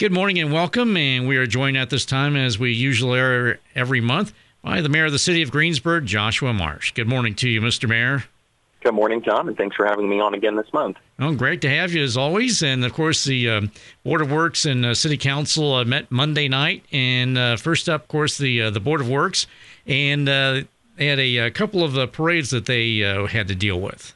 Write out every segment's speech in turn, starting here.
Good morning and welcome. And we are joined at this time, as we usually are every month, by the mayor of the city of Greensburg, Joshua Marsh. Good morning to you, Mr. Mayor. Good morning, Tom, and thanks for having me on again this month. Oh, great to have you as always. And of course, the uh, Board of Works and uh, City Council uh, met Monday night. And uh, first up, of course, the uh, the Board of Works, and uh, they had a, a couple of parades that they had to deal with.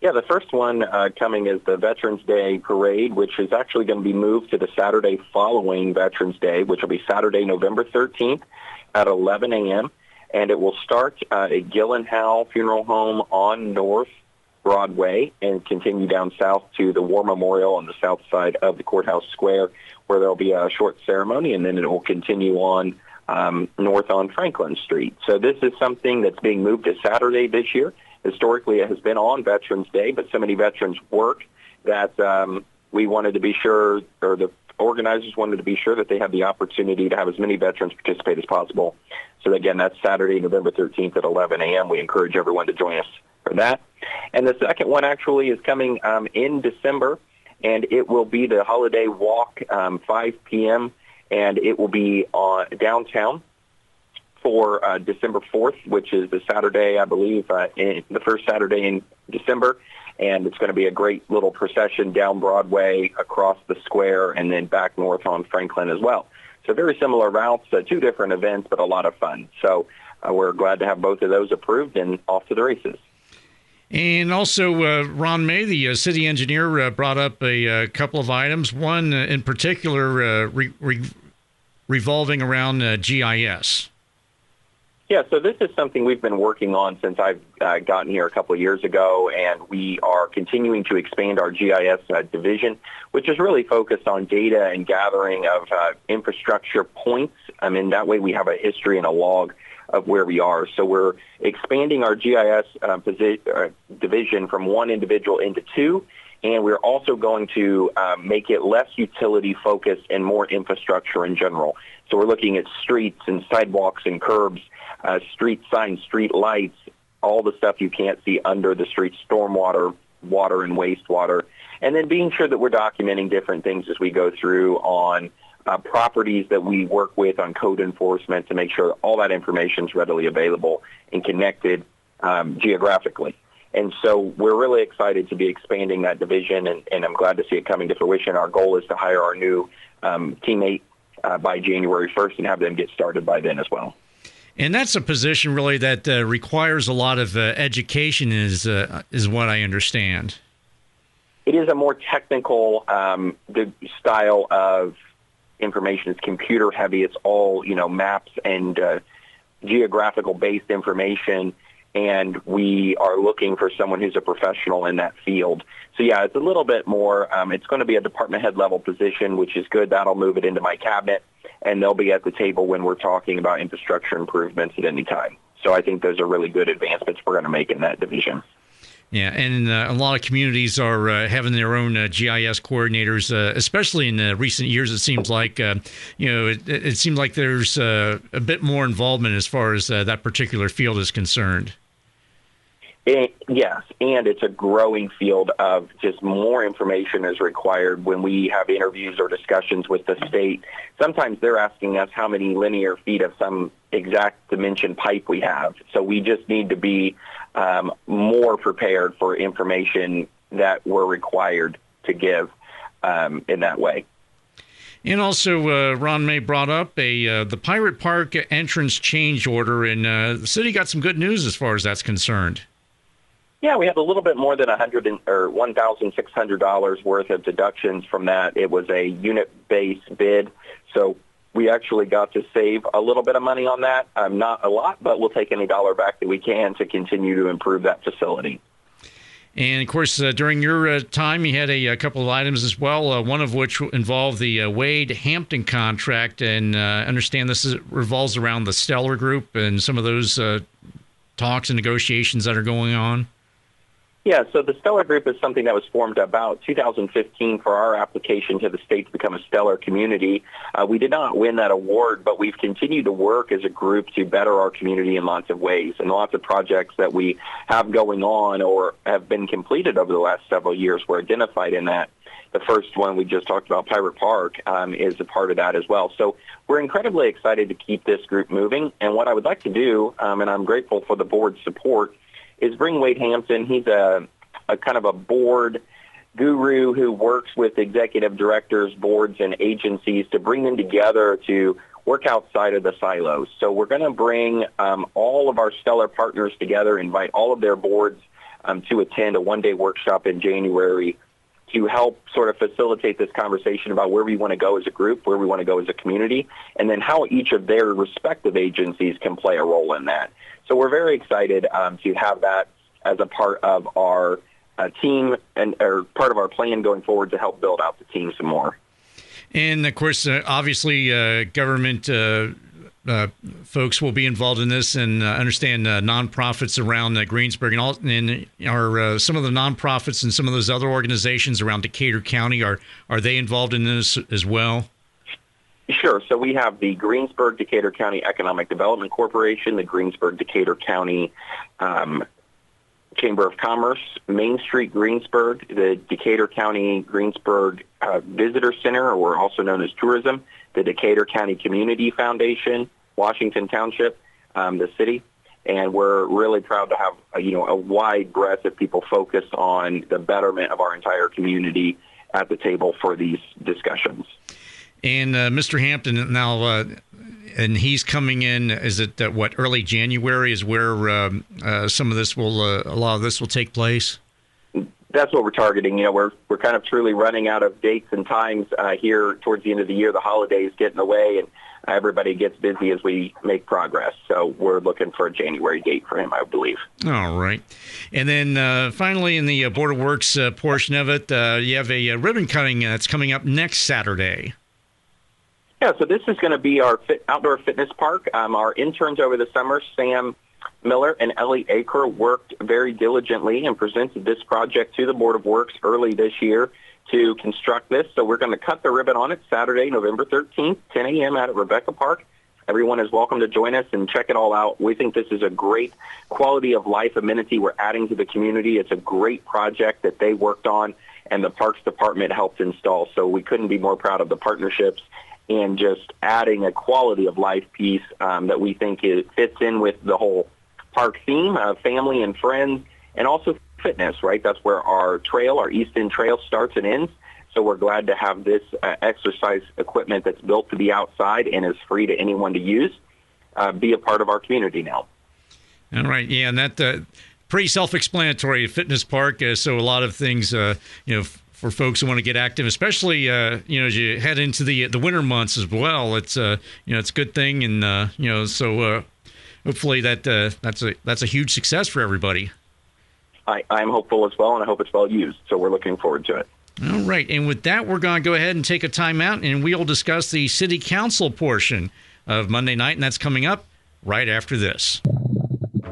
Yeah, the first one uh, coming is the Veterans Day Parade, which is actually going to be moved to the Saturday following Veterans Day, which will be Saturday, November 13th at 11 a.m. And it will start uh, at Gillen Howe Funeral Home on North Broadway and continue down south to the War Memorial on the south side of the Courthouse Square, where there will be a short ceremony, and then it will continue on um, north on Franklin Street. So this is something that's being moved to Saturday this year historically it has been on Veterans Day, but so many veterans work that um, we wanted to be sure, or the organizers wanted to be sure that they have the opportunity to have as many veterans participate as possible. So again, that's Saturday, November 13th at 11 a.m. We encourage everyone to join us for that. And the second one actually is coming um, in December, and it will be the holiday walk, um, 5 p.m., and it will be on downtown for uh, December 4th, which is the Saturday, I believe, uh, in, the first Saturday in December. And it's going to be a great little procession down Broadway, across the square, and then back north on Franklin as well. So very similar routes, uh, two different events, but a lot of fun. So uh, we're glad to have both of those approved and off to the races. And also, uh, Ron May, the uh, city engineer, uh, brought up a, a, uh, couple of items. One uh, in particular uh, re- re- revolving around GIS. Yeah, so this is something we've been working on since I've uh, gotten here a couple of years ago, and we are continuing to expand our GIS uh, division, which is really focused on data and gathering of uh, infrastructure points. I mean, that way we have a history and a log of where we are. So we're expanding our GIS uh, posi- uh, division from one individual into two, and we're also going to uh, make it less utility focused and more infrastructure in general. So we're looking at streets and sidewalks and curbs uh, street signs, street lights, all the stuff you can't see under the street, stormwater, water and wastewater, and then being sure that we're documenting different things as we go through on uh, properties that we work with on code enforcement to make sure all that information is readily available and connected um, geographically. And so we're really excited to be expanding that division, and, and, I'm glad to see it coming to fruition. Our goal is to hire our new um, teammate uh, by January 1st and have them get started by then as well. And that's a position really that uh, requires a lot of uh, education, is uh, is what I understand. It is a more technical um, style of information. It's computer heavy. It's all you know maps and uh, geographical based information and we are looking for someone who's a professional in that field. So yeah, it's a little bit more. Um, it's going to be a department head level position, which is good. That'll move it into my cabinet, and they'll be at the table when we're talking about infrastructure improvements at any time. So I think those are really good advancements we're going to make in that division. Yeah, and uh, a lot of communities are uh, having their own uh, GIS coordinators, uh, especially in recent years. It seems like uh, you know it, it, seems like there's uh, a bit more involvement as far as that particular field is concerned. Yes, and it's a growing field of just more information is required when we have interviews or discussions with the state. Sometimes they're asking us how many linear feet of some exact dimension pipe we have. So we just need to be um, more prepared for information that we're required to give um, in that way. And also, uh, Ron May brought up a uh, the Pirate Park entrance change order, and uh, the city got some good news as far as that's concerned. Yeah, we have a little bit more than a hundred or one thousand six hundred dollars worth of deductions from that. It was a unit-based bid, so we actually got to save a little bit of money on that. Um, not a lot, but we'll take any dollar back that we can to continue to improve that facility. And of course, uh, during your uh, time, you had a, a, couple of items as well. Uh, one of which involved the uh, Wade Hampton contract, and uh, understand this is, revolves around the Stellar Group and some of those uh, talks and negotiations that are going on. Yeah, so the Stellar Group is something that was formed about 2015 for our application to the state to become a stellar community. Uh, we did not win that award, but we've continued to work as a group to better our community in lots of ways and lots of projects that we have going on or have been completed over the last several years were identified in that. the first one we just talked about, Pirate Park, um, is a part of that as well. So we're incredibly excited to keep this group moving. And what I would like to do, um, and I'm grateful for the board's support, is bring Wade Hampton. He's a, a kind of a board guru who works with executive directors, boards, and agencies to bring them together to work outside of the silos. So we're going to bring um, all of our stellar partners together, invite all of their boards um, to attend a one-day workshop in January to help sort of facilitate this conversation about where we want to go as a group, where we want to go as a community, and then how each of their respective agencies can play a role in that. So we're very excited um, to have that as a part of our uh, team and or part of our plan going forward to help build out the team some more. And of course, uh, obviously, uh, government uh, uh, folks will be involved in this and uh, understand uh, nonprofits around uh, Greensburg and all, and are uh, some of the nonprofits and some of those other organizations around Decatur County are are they involved in this as well? Sure. So we have the Greensburg Decatur County Economic Development Corporation, the Greensburg Decatur County um, Chamber of Commerce, Main Street Greensburg, the Decatur County Greensburg uh, Visitor Center, or also known as Tourism, the Decatur County Community Foundation, Washington Township, um, the city, and we're really proud to have a, you know a wide breadth of people focused on the betterment of our entire community at the table for these discussions. And uh, Mr. Hampton now. Uh, and he's coming in. Is it uh, what early January is where um, uh, some of this will, uh, a lot of this will take place? That's what we're targeting. You know, we're we're kind of truly running out of dates and times uh, here towards the end of the year. The holidays get in the way, and everybody gets busy as we make progress. So we're looking for a January date for him, I believe. All right. And then uh, finally, in the uh, Board of Works uh, portion of it, uh, you have a, a, ribbon cutting that's coming up next Saturday. Yeah, so this is going to be our fit, outdoor fitness park. Um, our interns over the summer, Sam Miller and Ellie Aker, worked very diligently and presented this project to the Board of Works early this year to construct this. So we're going to cut the ribbon on it Saturday, November 13th, 10 a.m. out at Rebekah Park. Everyone is welcome to join us and check it all out. We think this is a great quality of life amenity we're adding to the community. It's a great project that they worked on and the Parks Department helped install. So we couldn't be more proud of the partnerships and just adding a quality of life piece um, that we think it fits in with the whole park theme, of family and friends, and also fitness, right? That's where our trail, our East End Trail starts and ends. So we're glad to have this uh, exercise equipment that's built to be outside and is free to anyone to use uh, be a part of our community now. All right. Yeah, and that uh, pretty self-explanatory fitness park. Uh, so a lot of things, uh, you know, for folks who want to get active, especially uh, you know as you head into the the winter months as well. It's uh, you know it's a good thing, and uh, you know so uh, hopefully that uh, that's a that's a huge success for everybody. I, I'm hopeful as well, and I hope it's well used. So we're looking forward to it. All right, and with that, we're going to go ahead and take a timeout, and we'll discuss the city council portion of Monday night, and that's coming up right after this.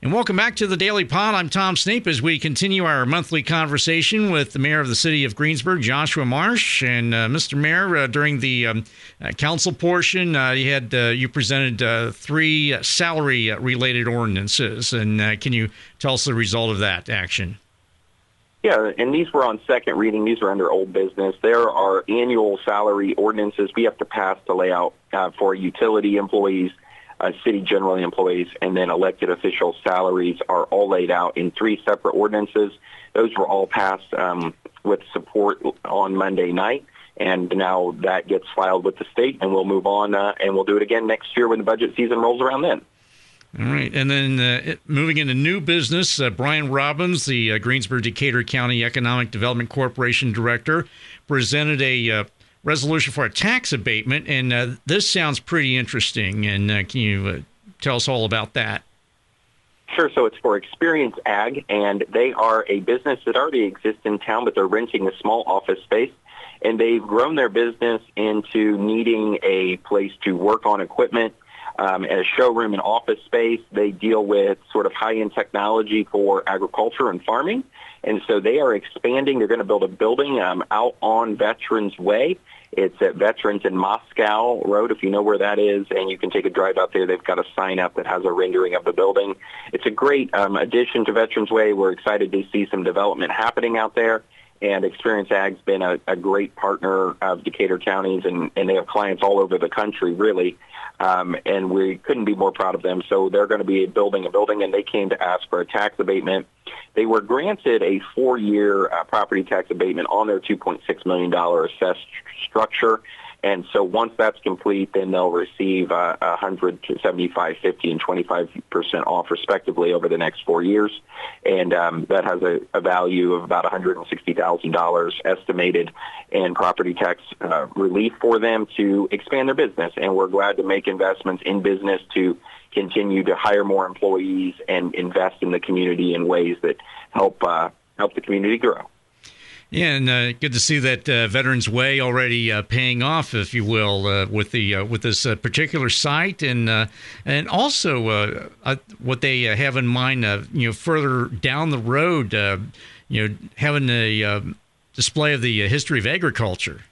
And welcome back to the Daily Pod. I'm Tom Snape as we continue our monthly conversation with the mayor of the city of Greensburg, Joshua Marsh. And uh, Mr. Mayor, uh, during the um, uh, council portion, uh, you had uh, you presented uh, three salary-related ordinances, and can you tell us the result of that action? Yeah, and these were on second reading. These are under old business. There are annual salary ordinances we have to pass to lay out for utility employees uh, city general employees, and then elected officials' salaries are all laid out in three separate ordinances. Those were all passed um, with support on Monday night, and now that gets filed with the state, and we'll move on, uh, and we'll do it again next year when the budget season rolls around then. All right, and then uh, moving into new business, uh, Brian Robbins, the uh, Greensburg Decatur County Economic Development Corporation Director, presented a uh, resolution for a tax abatement, and uh, this sounds pretty interesting. And uh, can you uh, tell us all about that? Sure. So it's for Experience Ag, and they are a business that already exists in town, but they're renting a small office space. and they've grown their business into needing a place to work on equipment, um, a showroom and office space. They deal with sort of high-end technology for agriculture and farming. And so they are expanding. They're going to build a building um, out on Veterans Way. It's at Veterans in Moscow Road, if you know where that is, and you can take a drive out there. They've got a sign up that has a rendering of the building. It's a great um, addition to Veterans Way. We're excited to see some development happening out there. And Experience Ag's been a, a great partner of Decatur counties, and, and they have clients all over the country, really. Um, and we couldn't be more proud of them. So they're going to be building a building, and they came to ask for a tax abatement. They were granted a four-year uh, property tax abatement on their $2.6 million assessed structure. And so once that's complete, then they'll receive uh, 100 to 75, 50, and 25 percent off respectively over the next four years. And um, that has a, a, value of about $160,000 estimated in property tax uh, relief for them to expand their business. And we're glad to make investments in business to continue to hire more employees and invest in the community in ways that help uh, help the community grow. Yeah, and uh, good to see that uh, Veterans Way already uh, paying off, if you will, uh, with the uh, with this uh, particular site, and and also what they have in mind, you know, further down the road, you know, having a display of the history of agriculture.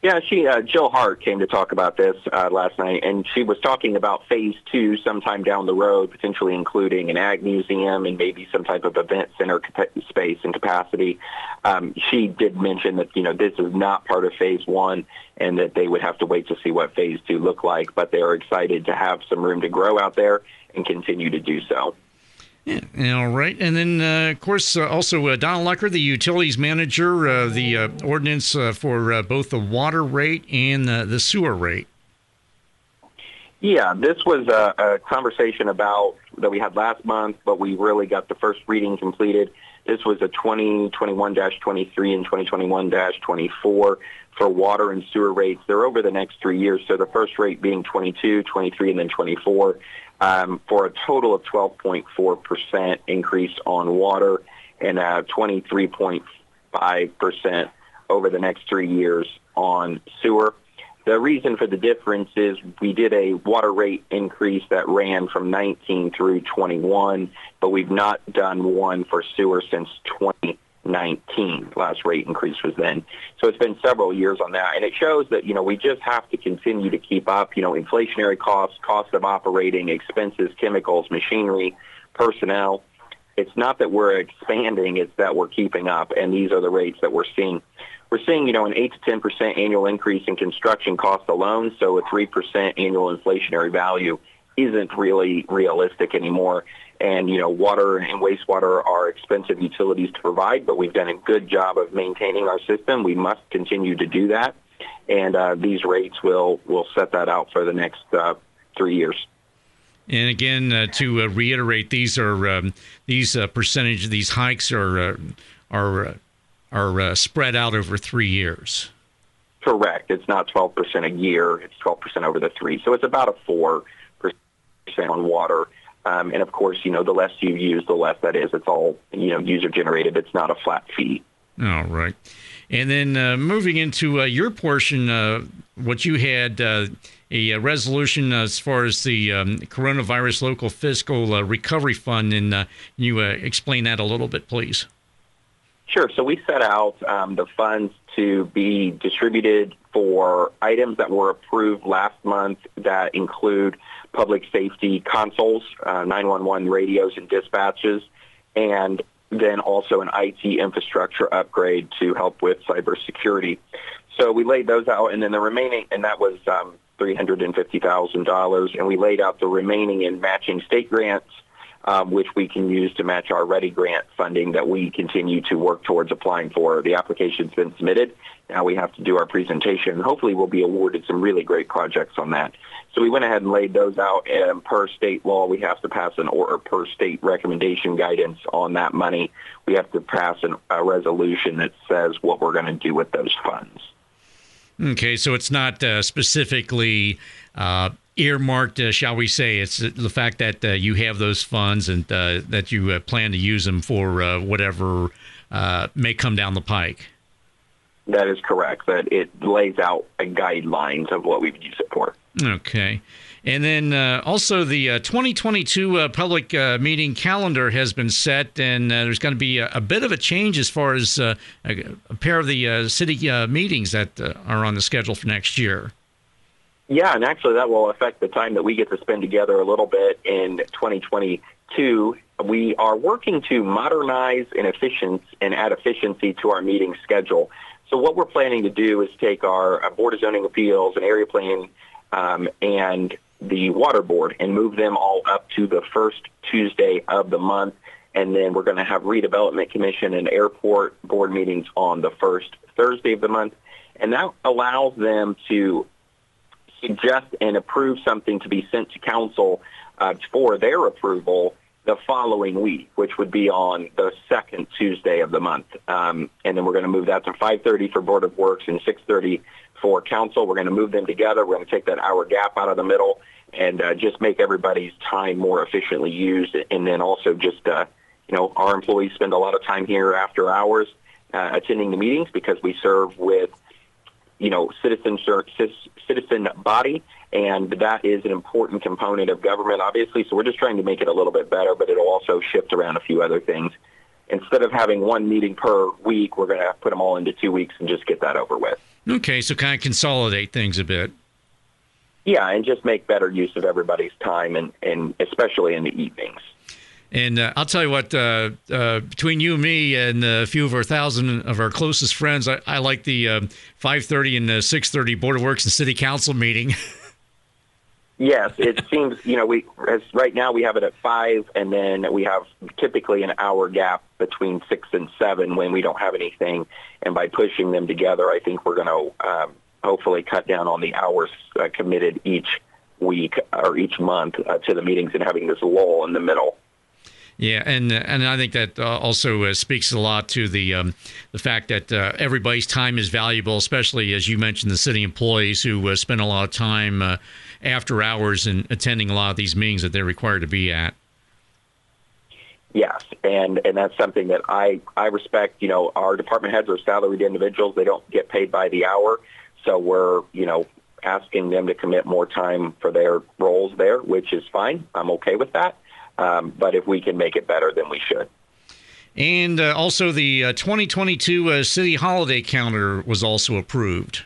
Yeah, she uh, Jill Hart came to talk about this uh, last night, and she was talking about phase two sometime down the road, potentially including an ag museum and maybe some type of event center space and capacity. Um, she did mention that you know this is not part of phase one, and that they would have to wait to see what phase two look like. But they are excited to have some room to grow out there and continue to do so. Yeah, all right. And then, uh, of course, uh, also uh, Donald Lucker, the utilities manager, uh, the uh, ordinance uh, for both the water rate and the sewer rate. Yeah, this was a, a, conversation about that we had last month, but we really got the first reading completed. This was a 2021-23 and 2021-24 for water and sewer rates. They're over the next three years. So the first rate being 22, 23, and then 24 um, for a total of 12.4% increase on water and a 23.5% over the next three years on sewer. The reason for the difference is we did a water rate increase that ran from 19 through 21, but we've not done one for sewer since 20. 19. Last rate increase was then. So it's been several years on that. And it shows that, you know, we just have to continue to keep up, you know, inflationary costs, cost of operating, expenses, chemicals, machinery, personnel. It's not that we're expanding, it's that we're keeping up. And these are the rates that we're seeing. We're seeing, you know, an 8 to 10% annual increase in construction costs alone. So a 3% annual inflationary value isn't really realistic anymore. And, you know, water and wastewater are expensive utilities to provide, but we've done a good job of maintaining our system. We must continue to do that. And uh, these rates will, will set that out for the next uh, three years. And again, uh, to uh, reiterate, these are um, these uh, percentage these hikes are uh, are are spread out over three years. Correct. It's not twelve percent a year. It's twelve percent over the three. So it's about a four on water um, and of course, you know, the less you use, the less that is. It's all, you know, user generated. It's not a flat fee. All right. And then uh, moving into uh, your portion, uh, what you had uh, a resolution as far as the um, coronavirus local fiscal uh, recovery fund, and uh, you explain that a little bit, please. Sure. So we set out um, the funds to be distributed for items that were approved last month that include public safety consoles, uh, 911 radios and dispatches, and then also an IT infrastructure upgrade to help with cybersecurity. So we laid those out, and then the remaining, and that was um, $350,000, and we laid out the remaining in matching state grants, um, which we can use to match our READI Grant funding that we continue to work towards applying for. The application's been submitted. Now we have to do our presentation, hopefully we'll be awarded some really great projects on that. So we went ahead and laid those out. And per state law, we have to pass an order per state recommendation guidance on that money. We have to pass an, a resolution that says what we're going to do with those funds. Okay, so it's not uh, specifically uh, earmarked, uh, shall we say? It's the fact that uh, you have those funds and uh, that you uh, plan to use them for whatever may come down the pike. That is correct. That it lays out a guidelines of what we would use it for. Okay. And then uh, also the uh, 2022 uh, public uh, meeting calendar has been set, and uh, there's going to be a, a, bit of a change as far as uh, a, a, pair of the city meetings that are on the schedule for next year. Yeah, and actually that will affect the time that we get to spend together a little bit in 2022. We are working to modernize and efficiency and add efficiency to our meeting schedule. So what we're planning to do is take our Board of Zoning Appeals and Area Planning um, and the Water Board and move them all up to the first Tuesday of the month. And then we're going to have Redevelopment Commission and Airport Board meetings on the first Thursday of the month. And that allows them to suggest and approve something to be sent to council uh, for their approval the following week, which would be on the second Tuesday of the month. Um, and then we're going to move that to 5.30 for Board of Works and 6.30 for council. We're going to move them together. We're going to take that hour gap out of the middle and uh, just make everybody's time more efficiently used. And then also just, uh, you know, our employees spend a lot of time here after hours uh, attending the meetings because we serve with – you know, citizen citizen body, and that is an important component of government, obviously. So we're just trying to make it a little bit better, but it'll also shift around a few other things. Instead of having one meeting per week, we're going to put them all into two weeks and just get that over with. Okay, so kind of consolidate things a bit. Yeah, and just make better use of everybody's time, and, and especially in the evenings. And uh, I'll tell you what, uh, uh, between you and me and a few of our thousand of our closest friends, I, I like the 5:30 and 6:30 Board of Works and City Council meeting. yes, it seems you know we as right now we have it at five, and then we have typically an hour gap between six and seven when we don't have anything. And by pushing them together, I think we're going to um, hopefully cut down on the hours uh, committed each week or each month uh, to the meetings and having this lull in the middle. Yeah, and and I think that uh, also uh, speaks a lot to the um, the fact that uh, everybody's time is valuable, especially as you mentioned, the city employees who uh, spend a lot of time uh, after hours and attending a lot of these meetings that they're required to be at. Yes, and and that's something that I I respect. You know, our department heads are salaried individuals; they don't get paid by the hour, so we're you know asking them to commit more time for their roles there, which is fine. I'm okay with that. Um, but if we can make it better, then we should. And uh, also, the uh, 2022 uh, city holiday calendar was also approved.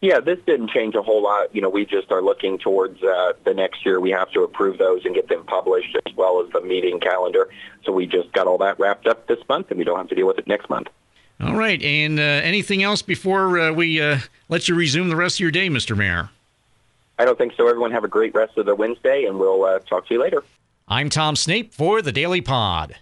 Yeah, this didn't change a whole lot. You know, we just are looking towards uh, the next year. We have to approve those and get them published as well as the meeting calendar. So we just got all that wrapped up this month, and we don't have to deal with it next month. All right. And uh, anything else before uh, we let you resume the rest of your day, Mr. Mayor? I don't think so. Everyone have a great rest of the Wednesday, and we'll uh, talk to you later. I'm Tom Snape for the Daily Pod.